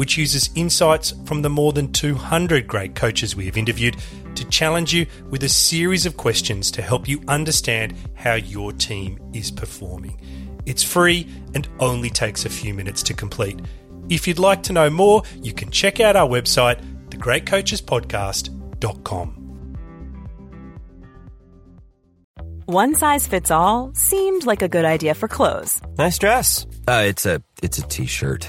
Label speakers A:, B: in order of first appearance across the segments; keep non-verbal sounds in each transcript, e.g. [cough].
A: which uses insights from the more than 200 great coaches we have interviewed to challenge you with a series of questions to help you understand how your team is performing. It's free and only takes a few minutes to complete. If you'd like to know more, you can check out our website, thegreatcoachespodcast.com.
B: One size fits all seemed like a good idea for clothes.
C: Nice dress. Uh, it's a it's a t-shirt.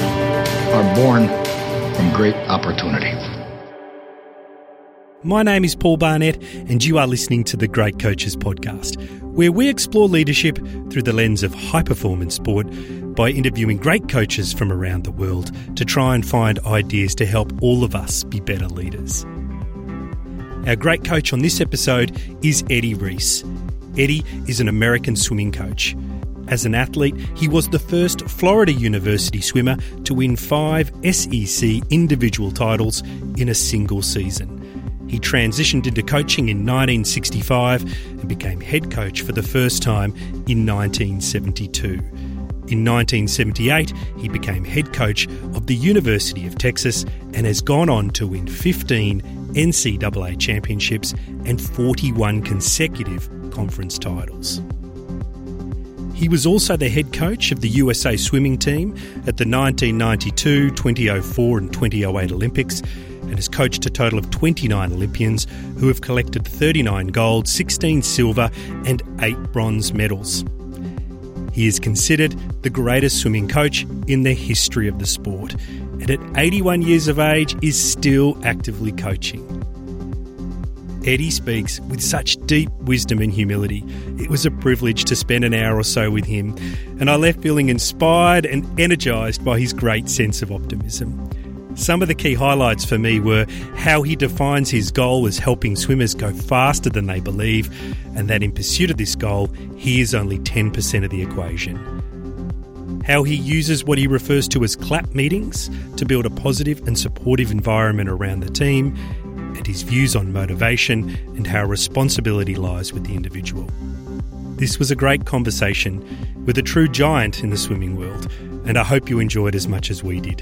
D: are born from great opportunity.
A: My name is Paul Barnett, and you are listening to the Great Coaches Podcast, where we explore leadership through the lens of high performance sport by interviewing great coaches from around the world to try and find ideas to help all of us be better leaders. Our great coach on this episode is Eddie Reese. Eddie is an American swimming coach. As an athlete, he was the first Florida University swimmer to win five SEC individual titles in a single season. He transitioned into coaching in 1965 and became head coach for the first time in 1972. In 1978, he became head coach of the University of Texas and has gone on to win 15 NCAA championships and 41 consecutive conference titles. He was also the head coach of the USA swimming team at the 1992, 2004, and 2008 Olympics and has coached a total of 29 Olympians who have collected 39 gold, 16 silver, and 8 bronze medals. He is considered the greatest swimming coach in the history of the sport, and at 81 years of age is still actively coaching. Eddie speaks with such deep wisdom and humility. It was a privilege to spend an hour or so with him, and I left feeling inspired and energised by his great sense of optimism. Some of the key highlights for me were how he defines his goal as helping swimmers go faster than they believe, and that in pursuit of this goal, he is only 10% of the equation. How he uses what he refers to as clap meetings to build a positive and supportive environment around the team, and his views on motivation and how responsibility lies with the individual. This was a great conversation with a true giant in the swimming world, and I hope you enjoyed as much as we did.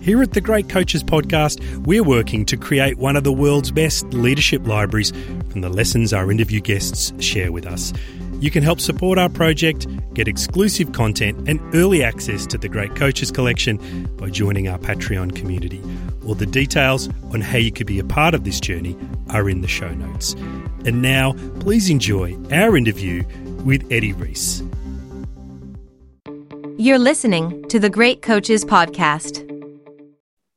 A: Here at the Great Coaches Podcast, we're working to create one of the world's best leadership libraries from the lessons our interview guests share with us. You can help support our project, get exclusive content, and early access to the Great Coaches Collection by joining our Patreon community. All the details on how you could be a part of this journey are in the show notes. And now, please enjoy our interview with Eddie Reese.
E: You're listening to the Great Coaches Podcast.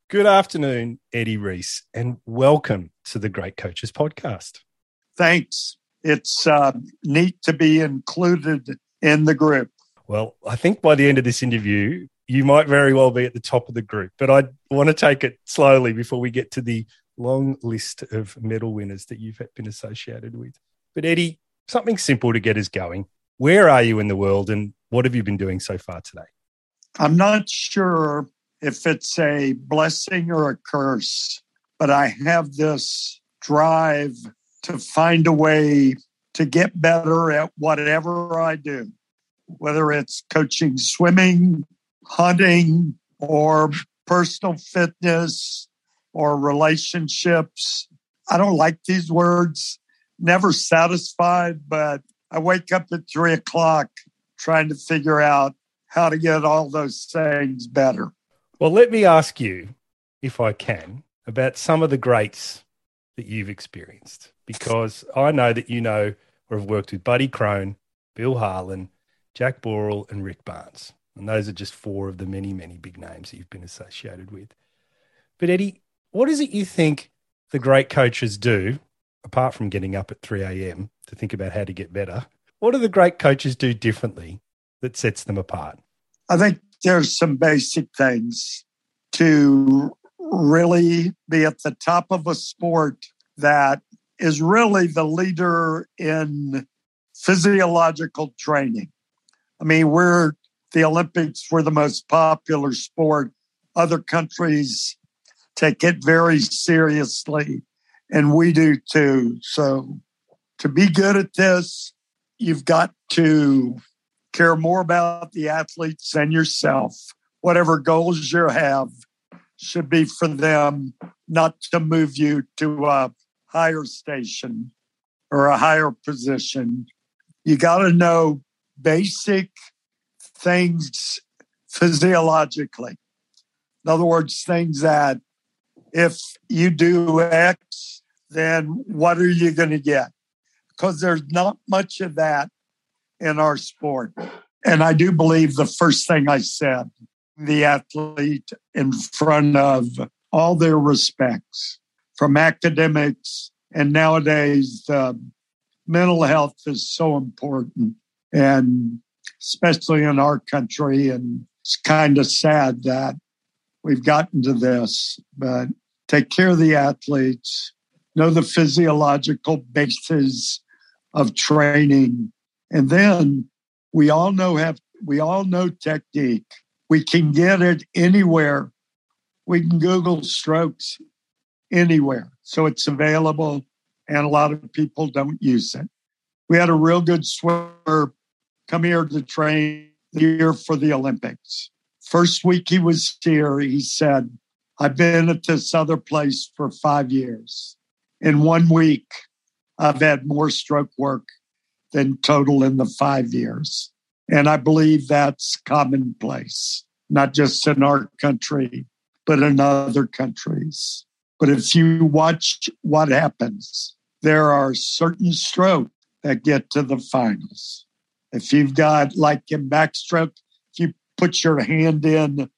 A: Good afternoon, Eddie Reese, and welcome to the Great Coaches Podcast.
F: Thanks. It's uh, neat to be included in the group.
A: Well, I think by the end of this interview, you might very well be at the top of the group, but I want to take it slowly before we get to the long list of medal winners that you've been associated with. But Eddie, something simple to get us going. Where are you in the world and what have you been doing so far today?
F: I'm not sure if it's a blessing or a curse, but I have this drive to find a way to get better at whatever I do, whether it's coaching swimming, hunting, or personal fitness or relationships. I don't like these words, never satisfied, but I wake up at three o'clock trying to figure out how to get all those things better.
A: Well, let me ask you, if I can, about some of the greats that you've experienced, because I know that you know or have worked with Buddy Crone, Bill Harlan, Jack Boral, and Rick Barnes. And those are just four of the many, many big names that you've been associated with. But Eddie, what is it you think the great coaches do, apart from getting up at 3 a.m. to think about how to get better? What do the great coaches do differently that sets them apart?
F: I think there's some basic things to really be at the top of a sport that is really the leader in physiological training. I mean, we're the Olympics were the most popular sport. Other countries take it very seriously, and we do too. So, to be good at this, you've got to care more about the athletes than yourself. Whatever goals you have should be for them, not to move you to a higher station or a higher position. You got to know basic things physiologically. In other words, things that if you do X, then what are you going to get? Because there's not much of that in our sport. And I do believe the first thing I said, the athlete in front of all their respects from academics. And nowadays, the mental health is so important. And especially in our country. And it's kind of sad that we've gotten to this, but take care of the athletes, know the physiological basis of training. And then we all know have we all know technique. We can get it anywhere. We can Google strokes anywhere. So it's available and a lot of people don't use it. We had a real good swimmer come here to train here for the Olympics. First week he was here, he said, I've been at this other place for five years. In one week, I've had more stroke work than total in the five years. And I believe that's commonplace, not just in our country, but in other countries. But if you watch what happens, there are certain strokes that get to the finals. If you've got like in backstroke, if you put your hand in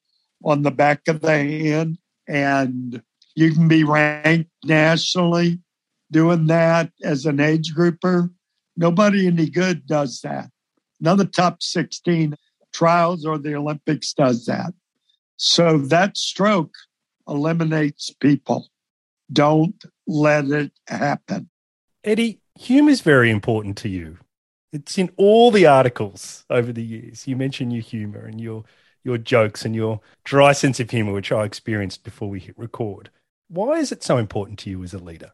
F: on the back of the hand and you can be ranked nationally doing that as an age grouper. Nobody any good does that. None of the top 16 trials or the Olympics does that. So that stroke eliminates people. Don't let it happen.
A: Eddie, humor is very important to you. It's in all the articles over the years. You mention your humor and your your jokes and your dry sense of humor, which I experienced before we hit record. Why is it so important to you as a leader?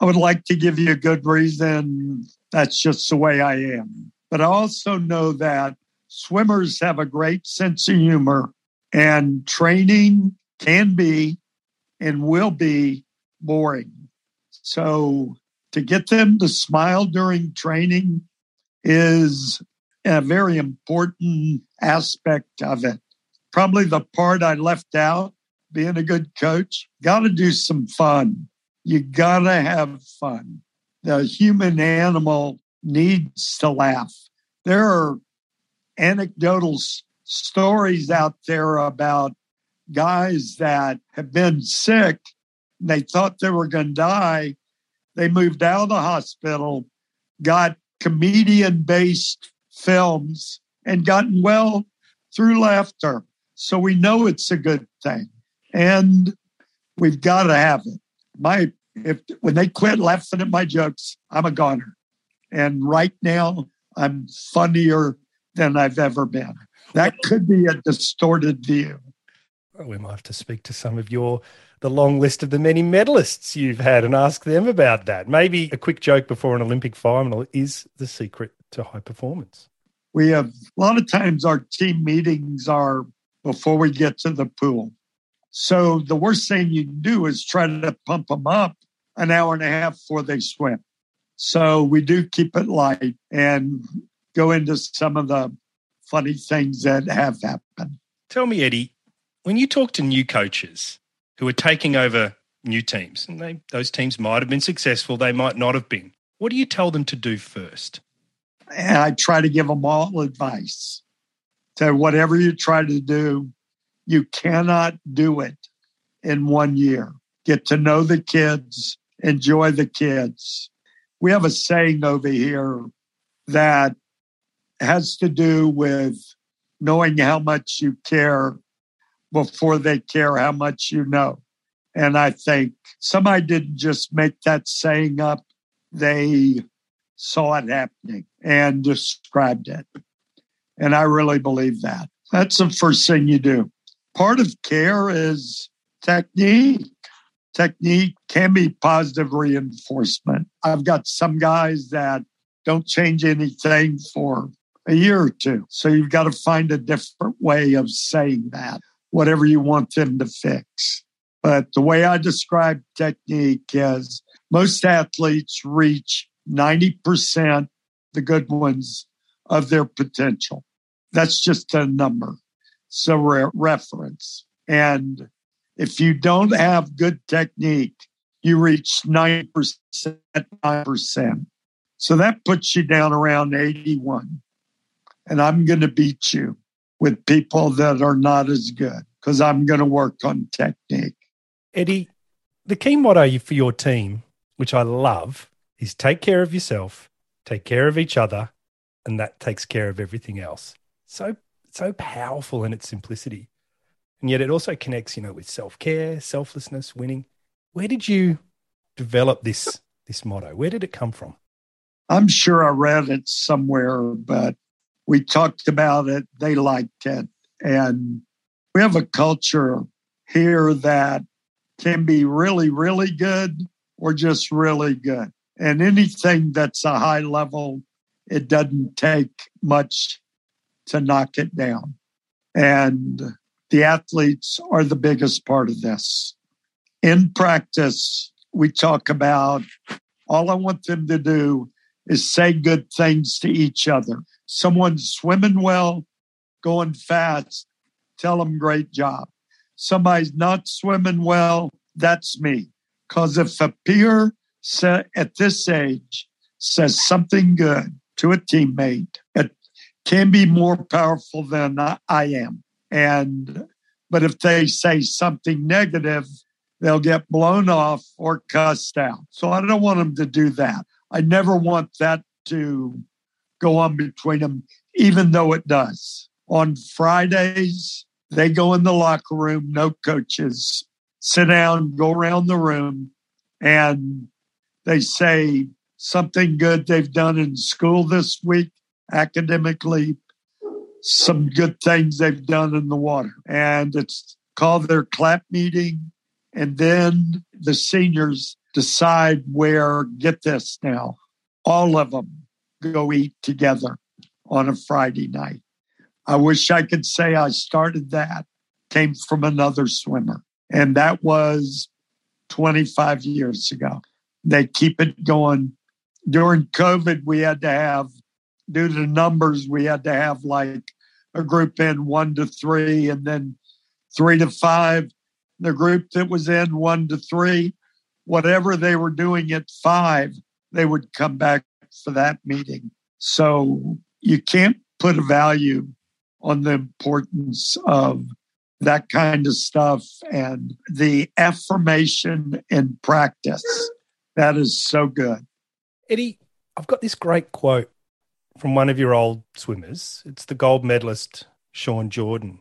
F: I would like to give you a good reason. That's just the way I am. But I also know that swimmers have a great sense of humor, and training can be and will be boring. So to get them to smile during training is a very important aspect of it. Probably the part I left out, being a good coach, got to do some fun. You got to have fun. The human animal needs to laugh. There are anecdotal stories out there about guys that have been sick. They thought they were going to die. They moved out of the hospital, got comedian based films and gotten well through laughter. So we know it's a good thing. And we've got to have it. My if when they quit laughing at my jokes, I'm a goner. And right now I'm funnier than I've ever been. That could be a distorted view.
A: We might have to speak to some of your the long list of the many medalists you've had and ask them about that. Maybe a quick joke before an Olympic final is the secret to high performance.
F: We have a lot of times our team meetings are before we get to the pool. So the worst thing you can do is try to pump them up an hour and a half before they swim. So we do keep it light and go into some of the funny things that have happened.
A: Tell me, Eddie, when you talk to new coaches who are taking over new teams, and they, those teams might have been successful, they might not have been, what do you tell them to do first?
F: And I try to give them all advice. To whatever you try to do, you cannot do it in one year. Get to know the kids, enjoy the kids. We have a saying over here that has to do with knowing how much you care before they care how much you know. And I think somebody didn't just make that saying up, they saw it happening and described it. And I really believe that. That's the first thing you do. Part of care is technique. Technique can be positive reinforcement. I've got some guys that don't change anything for a year or two. So you've got to find a different way of saying that, whatever you want them to fix. But the way I describe technique is most athletes reach 90%, the good ones, of their potential. That's just a number. So re- reference. And if you don't have good technique, you reach 9%, 9%. So that puts you down around 81. And I'm going to beat you with people that are not as good because I'm going to work on technique.
A: Eddie, the key motto for your team, which I love, is take care of yourself, take care of each other, and that takes care of everything else. So so powerful in its simplicity. And yet it also connects, you know, with self-care, selflessness, winning. Where did you develop this this motto? Where did it come from?
F: I'm sure I read it somewhere, but we talked about it. They liked it. And we have a culture here that can be really, really good or just really good. And anything that's a high level, it doesn't take much to knock it down. And the athletes are the biggest part of this. In practice, we talk about all I want them to do is say good things to each other. Someone's swimming well, going fast, tell them great job. Somebody's not swimming well, that's me. Because if a peer at this age says something good to a teammate, it can be more powerful than I am. And but if they say something negative, they'll get blown off or cussed out. So I don't want them to do that. I never want that to go on between them, even though it does. On Fridays, they go in the locker room, no coaches, sit down, go around the room, and they say something good they've done in school this week, academically, some good things they've done in the water. And it's called their clap meeting. And then the seniors decide where, get this now, all of them go eat together on a Friday night. I wish I could say I started that, came from another swimmer. And that was 25 years ago. They keep it going. During COVID, we had to have, due to numbers, we had to have like a group in one to three and then three to five. The group that was in one to three, whatever they were doing at five, they would come back for that meeting. So you can't put a value on the importance of that kind of stuff and the affirmation in practice. That is so good.
A: Eddie, I've got this great quote from one of your old swimmers. It's the gold medalist, Shaun Jordan.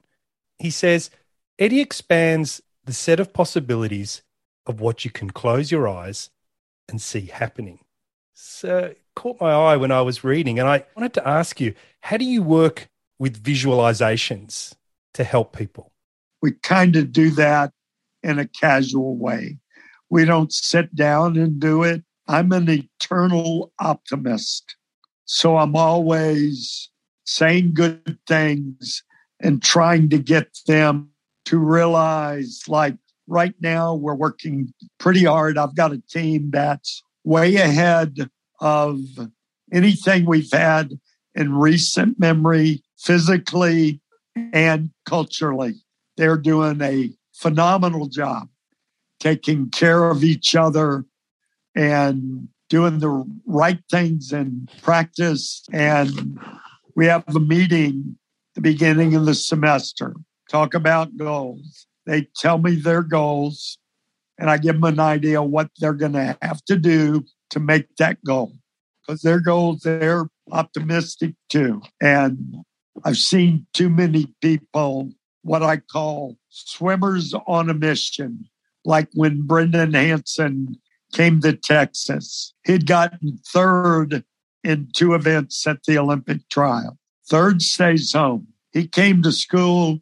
A: He says, Eddie expands the set of possibilities of what you can close your eyes and see happening. So caught my eye when I was reading, and I wanted to ask you, how do you work with visualizations to help people?
F: We kind of do that in a casual way. We don't sit down and do it. I'm an eternal optimist. So I'm always saying good things and trying to get them to realize like right now we're working pretty hard. I've got a team that's way ahead of anything we've had in recent memory, physically and culturally. They're doing a phenomenal job taking care of each other and doing the right things in practice. And we have a meeting the beginning of the semester, talk about goals. They tell me their goals, and I give them an idea what they're going to have to do to make that goal. Because their goals, they're optimistic too. And I've seen too many people, what I call swimmers on a mission, like when Brendan Hansen came to Texas. He'd gotten third in two events at the Olympic trial. Third stays home. He came to school.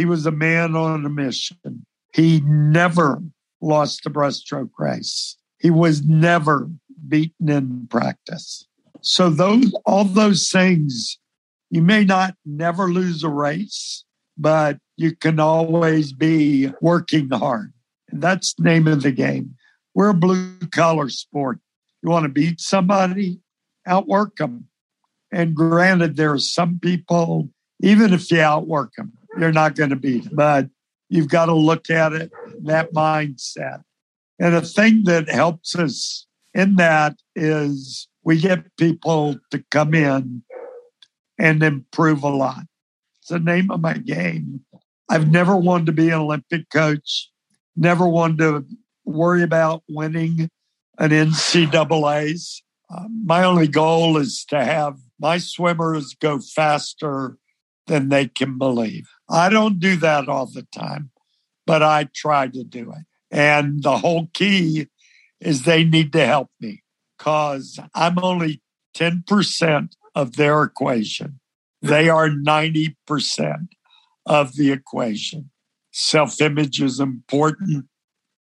F: He was a man on a mission. He never lost a breaststroke race. He was never beaten in practice. So those all those things, you may not never lose a race, but you can always be working hard. And that's the name of the game. We're a blue collar sport. You want to beat somebody, outwork them. And granted, there are some people, even if you outwork them, you're not going to beat. But you've got to look at it, that mindset. And the thing that helps us in that is we get people to come in and improve a lot. It's the name of my game. I've never wanted to be an Olympic coach, never wanted to worry about winning an NCAA's. Uh, my only goal is to have my swimmers go faster than they can believe. I don't do that all the time, but I try to do it. And the whole key is they need to help me because I'm only 10% of their equation. They are 90% of the equation. Self image is important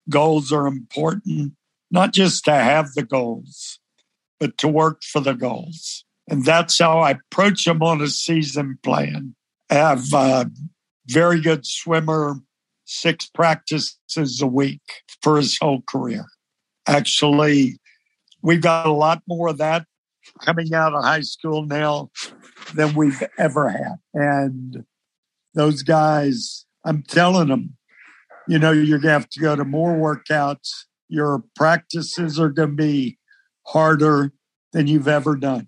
F: goals are important, not just to have the goals, but to work for the goals. And that's how I approach them on a season plan. I have a very good swimmer, six practices a week for his whole career. Actually, we've got a lot more of that coming out of high school now than we've ever had. And those guys, I'm telling them, you know, you're going to have to go to more workouts. Your practices are going to be harder than you've ever done.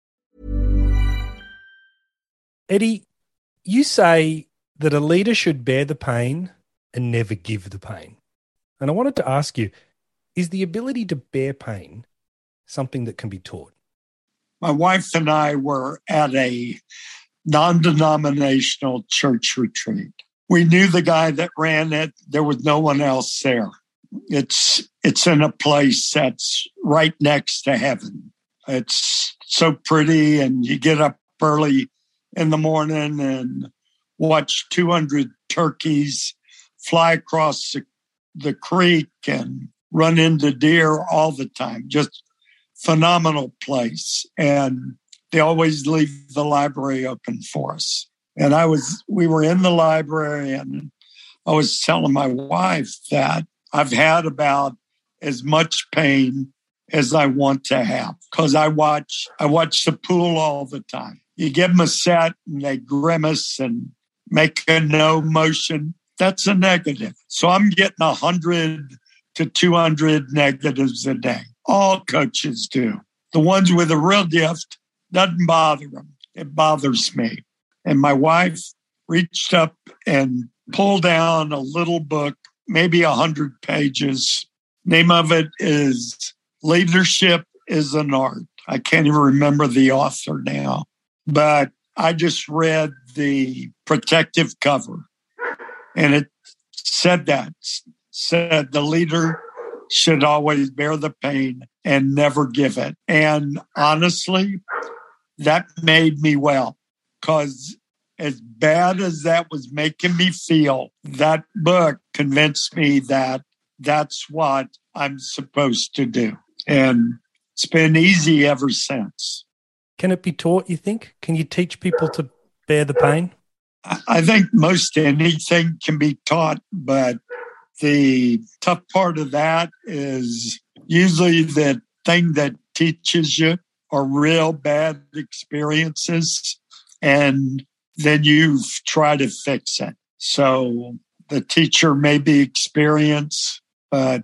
A: Eddie, you say that a leader should bear the pain and never give the pain. And I wanted to ask you, is the ability to bear pain something that can be taught?
F: my wife and I were at a non denominational church retreat. We knew the guy that ran it, there was no one else there. It's, it's in a place that's right next to heaven. It's so pretty, and you get up early in the morning and watch 200 turkeys fly across the, the creek and run into deer all the time. Just phenomenal place. And they always leave the library open for us. And I was, we were in the library and I was telling my wife that I've had about as much pain as I want to have because I watch, I watch the pool all the time. You give them a set and they grimace and make a no motion. That's a negative. So I'm getting a hundred to 200 negatives a day. All coaches do. The ones with a real gift doesn't bother them. It bothers me. And my wife reached up and pulled down a little book, maybe a hundred pages. Name of it is Leadership is an Art. I can't even remember the author now, but I just read the protective cover and it said that said the leader should always bear the pain and never give it. And honestly, that made me well because as bad as that was making me feel, that book convinced me that that's what I'm supposed to do. And it's been easy ever since.
A: Can it be taught, you think? Can you teach people to bear the pain?
F: I think most anything can be taught, but the tough part of that is usually the thing that teaches you are real bad experiences, and then you try to fix it. So the teacher may be experienced, but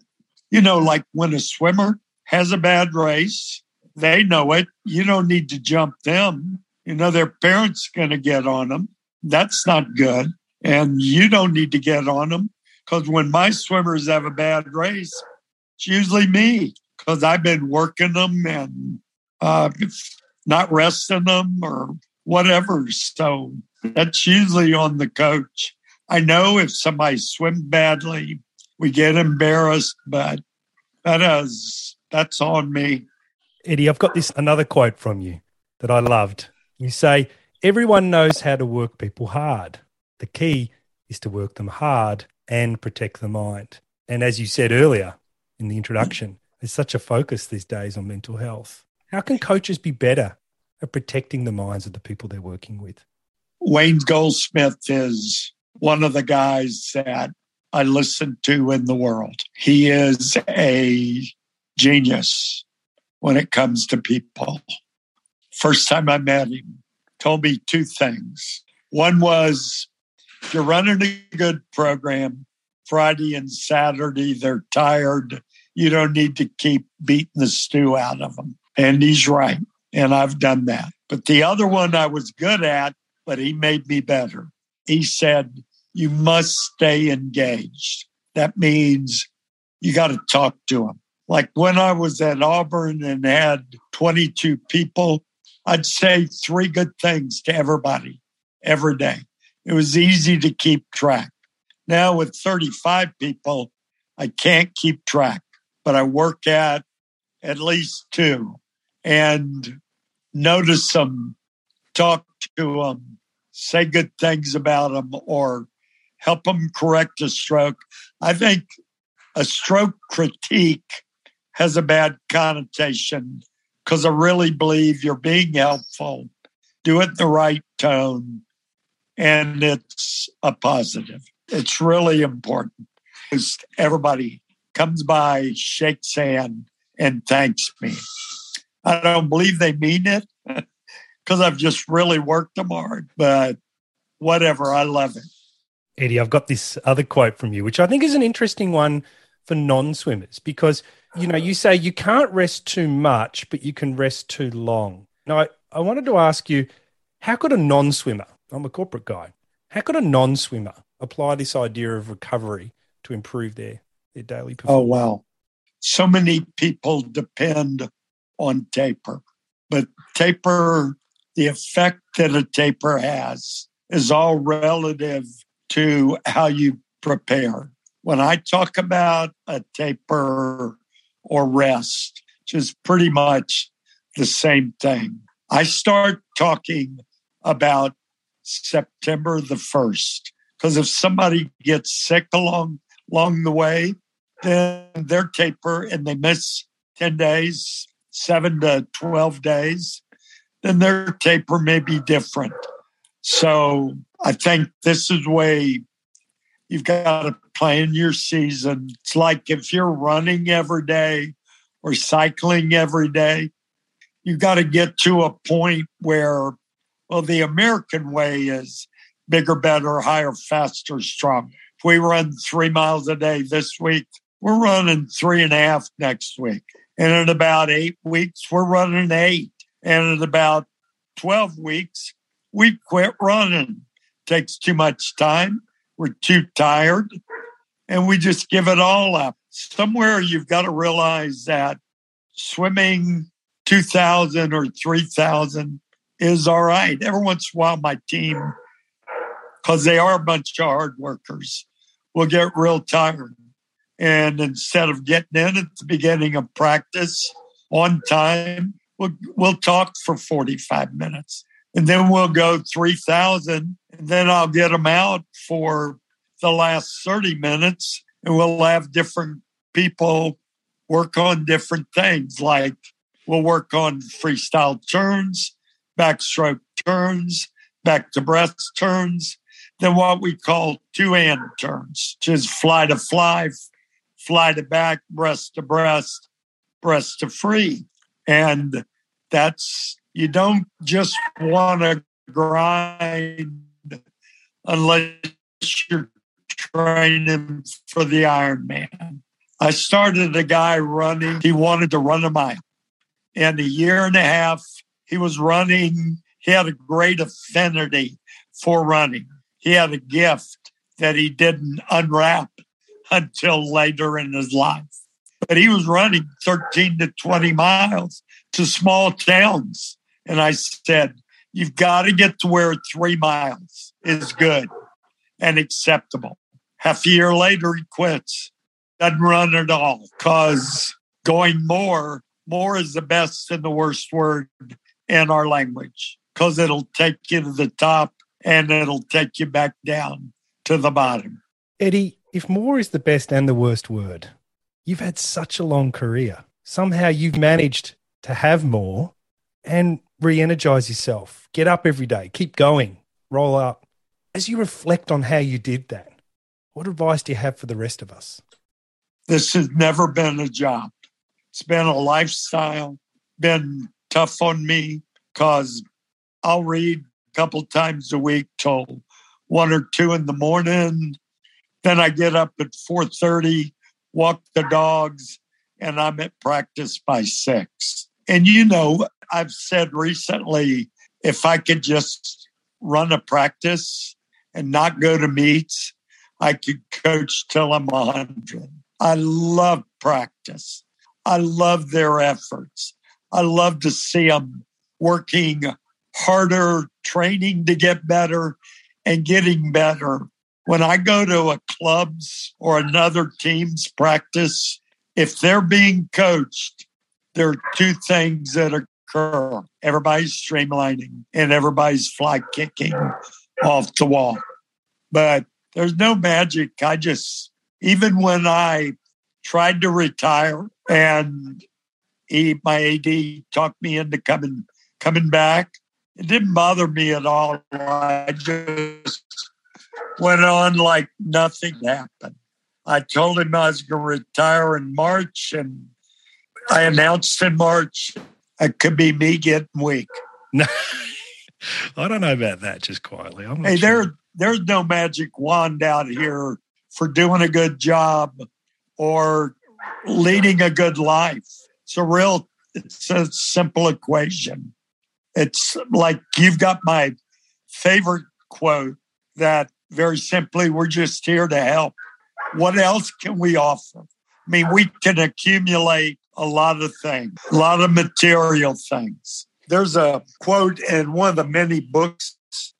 F: you know, like when a swimmer has a bad race, they know it. You don't need to jump them. You know, their parents going to get on them. That's not good. And you don't need to get on them because when my swimmers have a bad race, it's usually me because I've been working them and uh, not resting them or whatever. So that's usually on the coach. I know if somebody swims badly, we get embarrassed, but that is that's on me.
A: Eddie, I've got this another quote from you that I loved. You say, Everyone knows how to work people hard. The key is to work them hard and protect the mind. And as you said earlier in the introduction, there's such a focus these days on mental health. How can coaches be better at protecting the minds of the people they're working with?
F: Wayne Goldsmith is one of the guys that I listen to in the world. He is a genius when it comes to people. First time I met him, told me two things. One was if you're running a good program, Friday and Saturday, they're tired. You don't need to keep beating the stew out of them. And he's right. And I've done that. But the other one I was good at, but he made me better. He said, You must stay engaged. That means you got to talk to them. Like when I was at Auburn and had 22 people, I'd say three good things to everybody every day. It was easy to keep track. Now with 35 people, I can't keep track, but I work at at least two and notice them, talk to them, say good things about them, or help them correct a stroke. I think a stroke critique has a bad connotation because I really believe you're being helpful. Do it in the right tone and it's a positive. It's really important. Everybody comes by, shakes hand, and thanks me. I don't believe they mean it [laughs] because I've just really worked them hard, but whatever, I love it.
A: Eddie, I've got this other quote from you, which I think is an interesting one for non swimmers because, you know, you say you can't rest too much, but you can rest too long. Now, I, I wanted to ask you, how could a non swimmer I'm a corporate guy. How could a non swimmer apply this idea of recovery to improve their, their daily oh, performance?
F: Oh, wow. So many people depend on taper, but taper, the effect that a taper has is all relative to how you prepare. When I talk about a taper or rest, which is pretty much the same thing. I start talking about September the 1st because if somebody gets sick along along the way, then their taper and they miss 10 days, 7 to 12 days, then their taper may be different. So I think this is way you've got to plan your season. It's like if you're running every day or cycling every day, you've got to get to a point where, well, the American way is bigger, better, higher, faster, strong. If we run three miles a day this week, we're running three and a half next week. And in about eight weeks, we're running eight. And in about 12 weeks, we quit running. Takes too much time. We're too tired. And we just give it all up. Somewhere you've got to realize that swimming 2,000 or 3,000 is all right. Every once in a while, my team, because they are a bunch of hard workers, will get real tired. And instead of getting in at the beginning of practice on time, we'll, we'll talk for 45 minutes and then we'll go 3,000. And then I'll get them out for the last 30 minutes and we'll have different people work on different things. Like we'll work on freestyle turns, backstroke turns, back to breast turns, then what we call two hand turns, which is fly to fly, fly to back, breast to breast, breast to free. And that's, you don't just want to grind unless you're training for the Ironman. I started a guy running, he wanted to run a mile. And a year and a half, he was running, he had a great affinity for running. He had a gift that he didn't unwrap [laughs] until later in his life. But he was running 13 to 20 miles to small towns. And I said, You've got to get to where three miles is good and acceptable. Half a year later, he quits, doesn't run at all because going more, more is the best and the worst word in our language because it'll take you to the top and it'll take you back down to the bottom.
A: Eddie, if more is the best and the worst word, you've had such a long career. Somehow you've managed to have more and re energize yourself. Get up every day, keep going, roll up. As you reflect on how you did that, what advice do you have for the rest of us?
F: This has never been a job. It's been a lifestyle, been tough on me because I'll read a couple times a week till one or two in the morning. Then I get up at 4:30, walk the dogs, and I'm at practice by six. And you know, I've said recently, if I could just run a practice and not go to meets, I could coach till I'm 100. I love practice. I love their efforts. I love to see them working harder, training to get better, and getting better. When I go to a club's or another team's practice, if they're being coached, there are two things that occur. Everybody's streamlining and everybody's fly kicking off the wall. But there's no magic. I just, even when I tried to retire and he, my AD talked me into coming coming back, it didn't bother me at all. I just went on like nothing happened. I told him I was going to retire in March, and I announced in March it could be me getting weak.
A: No, [laughs] I don't know about that. Just quietly, I'm
F: hey,
A: sure.
F: there, there's no magic wand out here for doing a good job or leading a good life. It's a real, it's a simple equation. It's like you've got my favorite quote that very simply, we're just here to help. What else can we offer? I mean, we can accumulate a lot of things, a lot of material things. There's a quote in one of the many books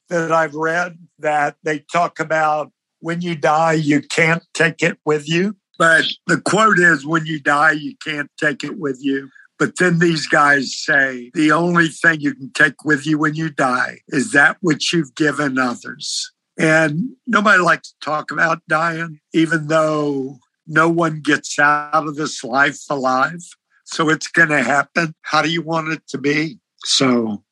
F: that I've read that they talk about when you die, you can't take it with you. But the quote is when you die, you can't take it with you. But then these guys say the only thing you can take with you when you die is that which you've given others. And nobody likes to talk about dying, even though no one gets out of this life alive. So it's going to happen. How do you want it to be? So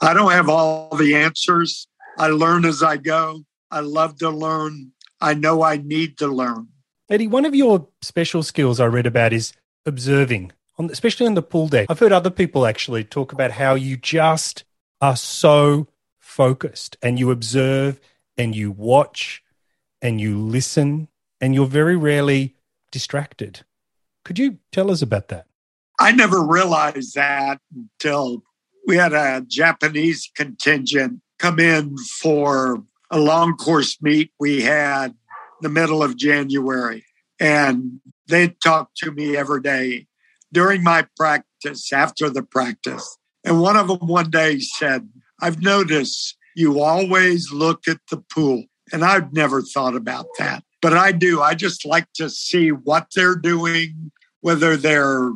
F: I don't have all the answers. I learn as I go. I love to learn. I know I need to learn.
A: Eddie, one of your special skills I read about is observing, especially on the pool deck. I've heard other people actually talk about how you just are so focused and you observe and you watch and you listen and you're very rarely distracted. Could you tell us about that?
F: I never realized that until we had a Japanese contingent come in for a long course meet we had the middle of January. And they talked to me every day during my practice, after the practice. And one of them one day said, I've noticed you always look at the pool. And I've never thought about that. But I do. I just like to see what they're doing, whether they're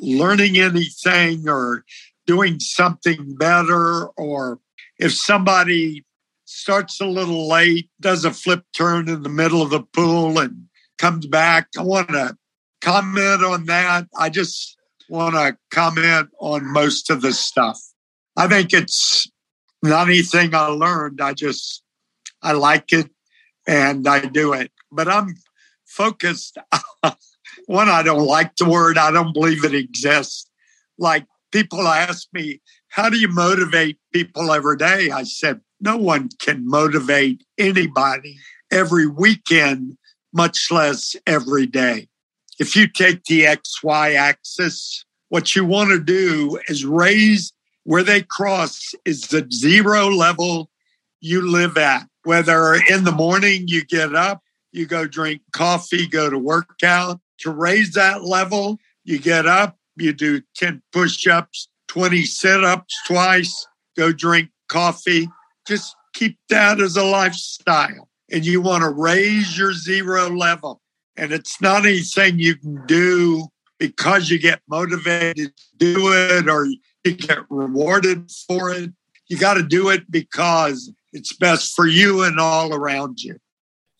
F: learning anything or doing something better, or if somebody starts a little late, does a flip turn in the middle of the pool and comes back. I want to comment on that. I just want to comment on most of the stuff. I think it's not anything I learned. I just, I like it and I do it. But I'm focused. [laughs] One, I don't like the word, I don't believe it exists. Like people ask me, how do you motivate people every day? I said, no one can motivate anybody every weekend, much less every day. If you take the XY axis, what you want to do is raise where they cross is the zero level you live at. Whether in the morning you get up, you go drink coffee, go to workout. To raise that level, you get up, you do 10 push ups, 20 sit ups twice, go drink coffee. Just keep that as a lifestyle. And you want to raise your zero level. And it's not anything you can do because you get motivated to do it or you get rewarded for it. You got to do it because it's best for you and all around you.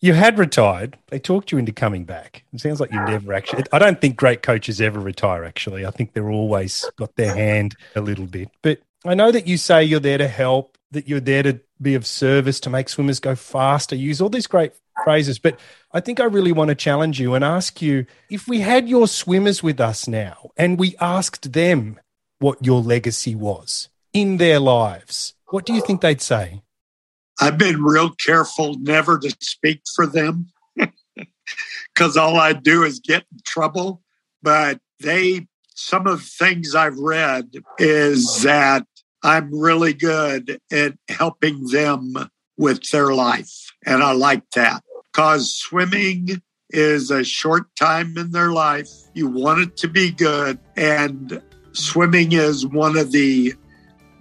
A: You had retired. They talked you into coming back. It sounds like you never actually. I don't think great coaches ever retire, actually. I think they're always got their hand a little bit. But I know that you say you're there to help, that you're there to be of service, to make swimmers go faster, use all these great phrases. But I think I really want to challenge you and ask you if we had your swimmers with us now and we asked them what your legacy was in their lives, what do you think they'd say?
F: I've been real careful never to speak for them [laughs] because all I do is get in trouble. But they, some of the things I've read is that I'm really good at helping them with their life. And I like that because swimming is a short time in their life. You want it to be good. And swimming is one of the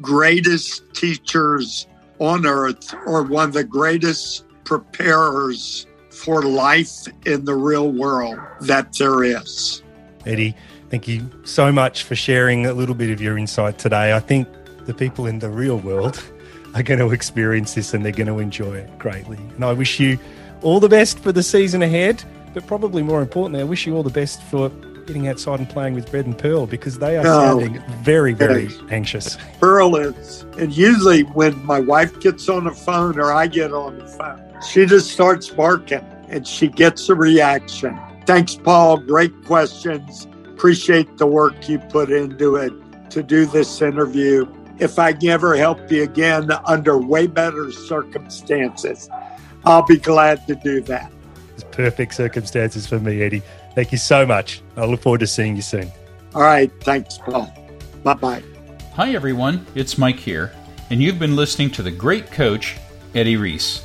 F: greatest teachers on earth or one of the greatest preparers for life in the real world that there is.
A: Eddie, thank you so much for sharing a little bit of your insight today. I think the people in the real world [laughs] are going to experience this and they're going to enjoy it greatly. And I wish you all the best for the season ahead, but probably more importantly, I wish you all the best for getting outside and playing with Brett and Pearl because they are sounding very, very anxious.
F: Pearl is. And usually when my wife gets on the phone or I get on the phone, she just starts barking and she gets a reaction. Thanks, Paul. Great questions. Appreciate the work you put into it to do this interview. If I can ever help you again under way better circumstances, I'll be glad to do that.
A: It's perfect circumstances for me, Eddie. Thank you so much. I look forward to seeing you soon.
F: All right. Thanks, Paul. Bye bye.
G: Hi, everyone. It's Mike here, and you've been listening to the great coach, Eddie Reese.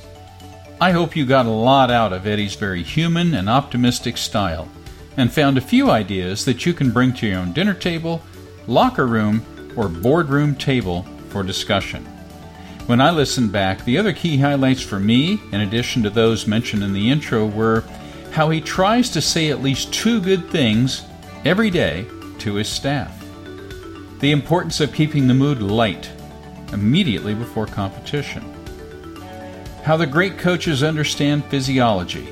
G: I hope you got a lot out of Eddie's very human and optimistic style and found a few ideas that you can bring to your own dinner table, locker room, or boardroom table for discussion. When I listened back, the other key highlights for me, in addition to those mentioned in the intro, were how he tries to say at least two good things every day to his staff. the importance of keeping the mood light immediately before competition, how the great coaches understand physiology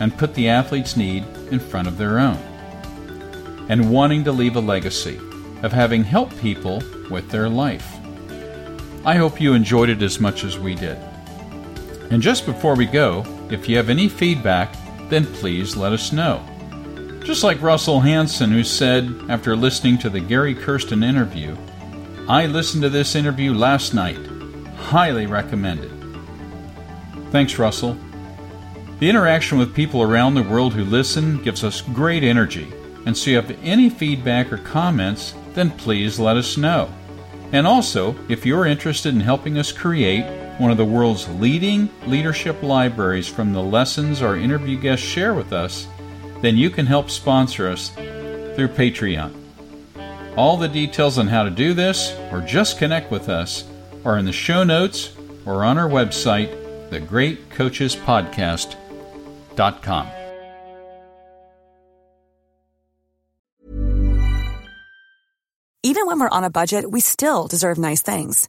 G: and put the athlete's need in front of their own, and wanting to leave a legacy of having helped people with their life. I hope you enjoyed it as much as we did. And just before we go, if you have any feedback, then please let us know. Just like Russell Hanson, who said after listening to the Gary Kirsten interview, I listened to this interview last night. Highly recommended. Thanks, Russell. The interaction with people around the world who listen gives us great energy, and so if you have any feedback or comments, then please let us know. And also, if you're interested in helping us create one of the world's leading leadership libraries from the lessons our interview guests share with us, then you can help sponsor us through Patreon. All the details on how to do this or just connect with us are in the show notes or on our website, thegreatcoachespodcast.com.
H: Even when we're on a budget, we still deserve nice things.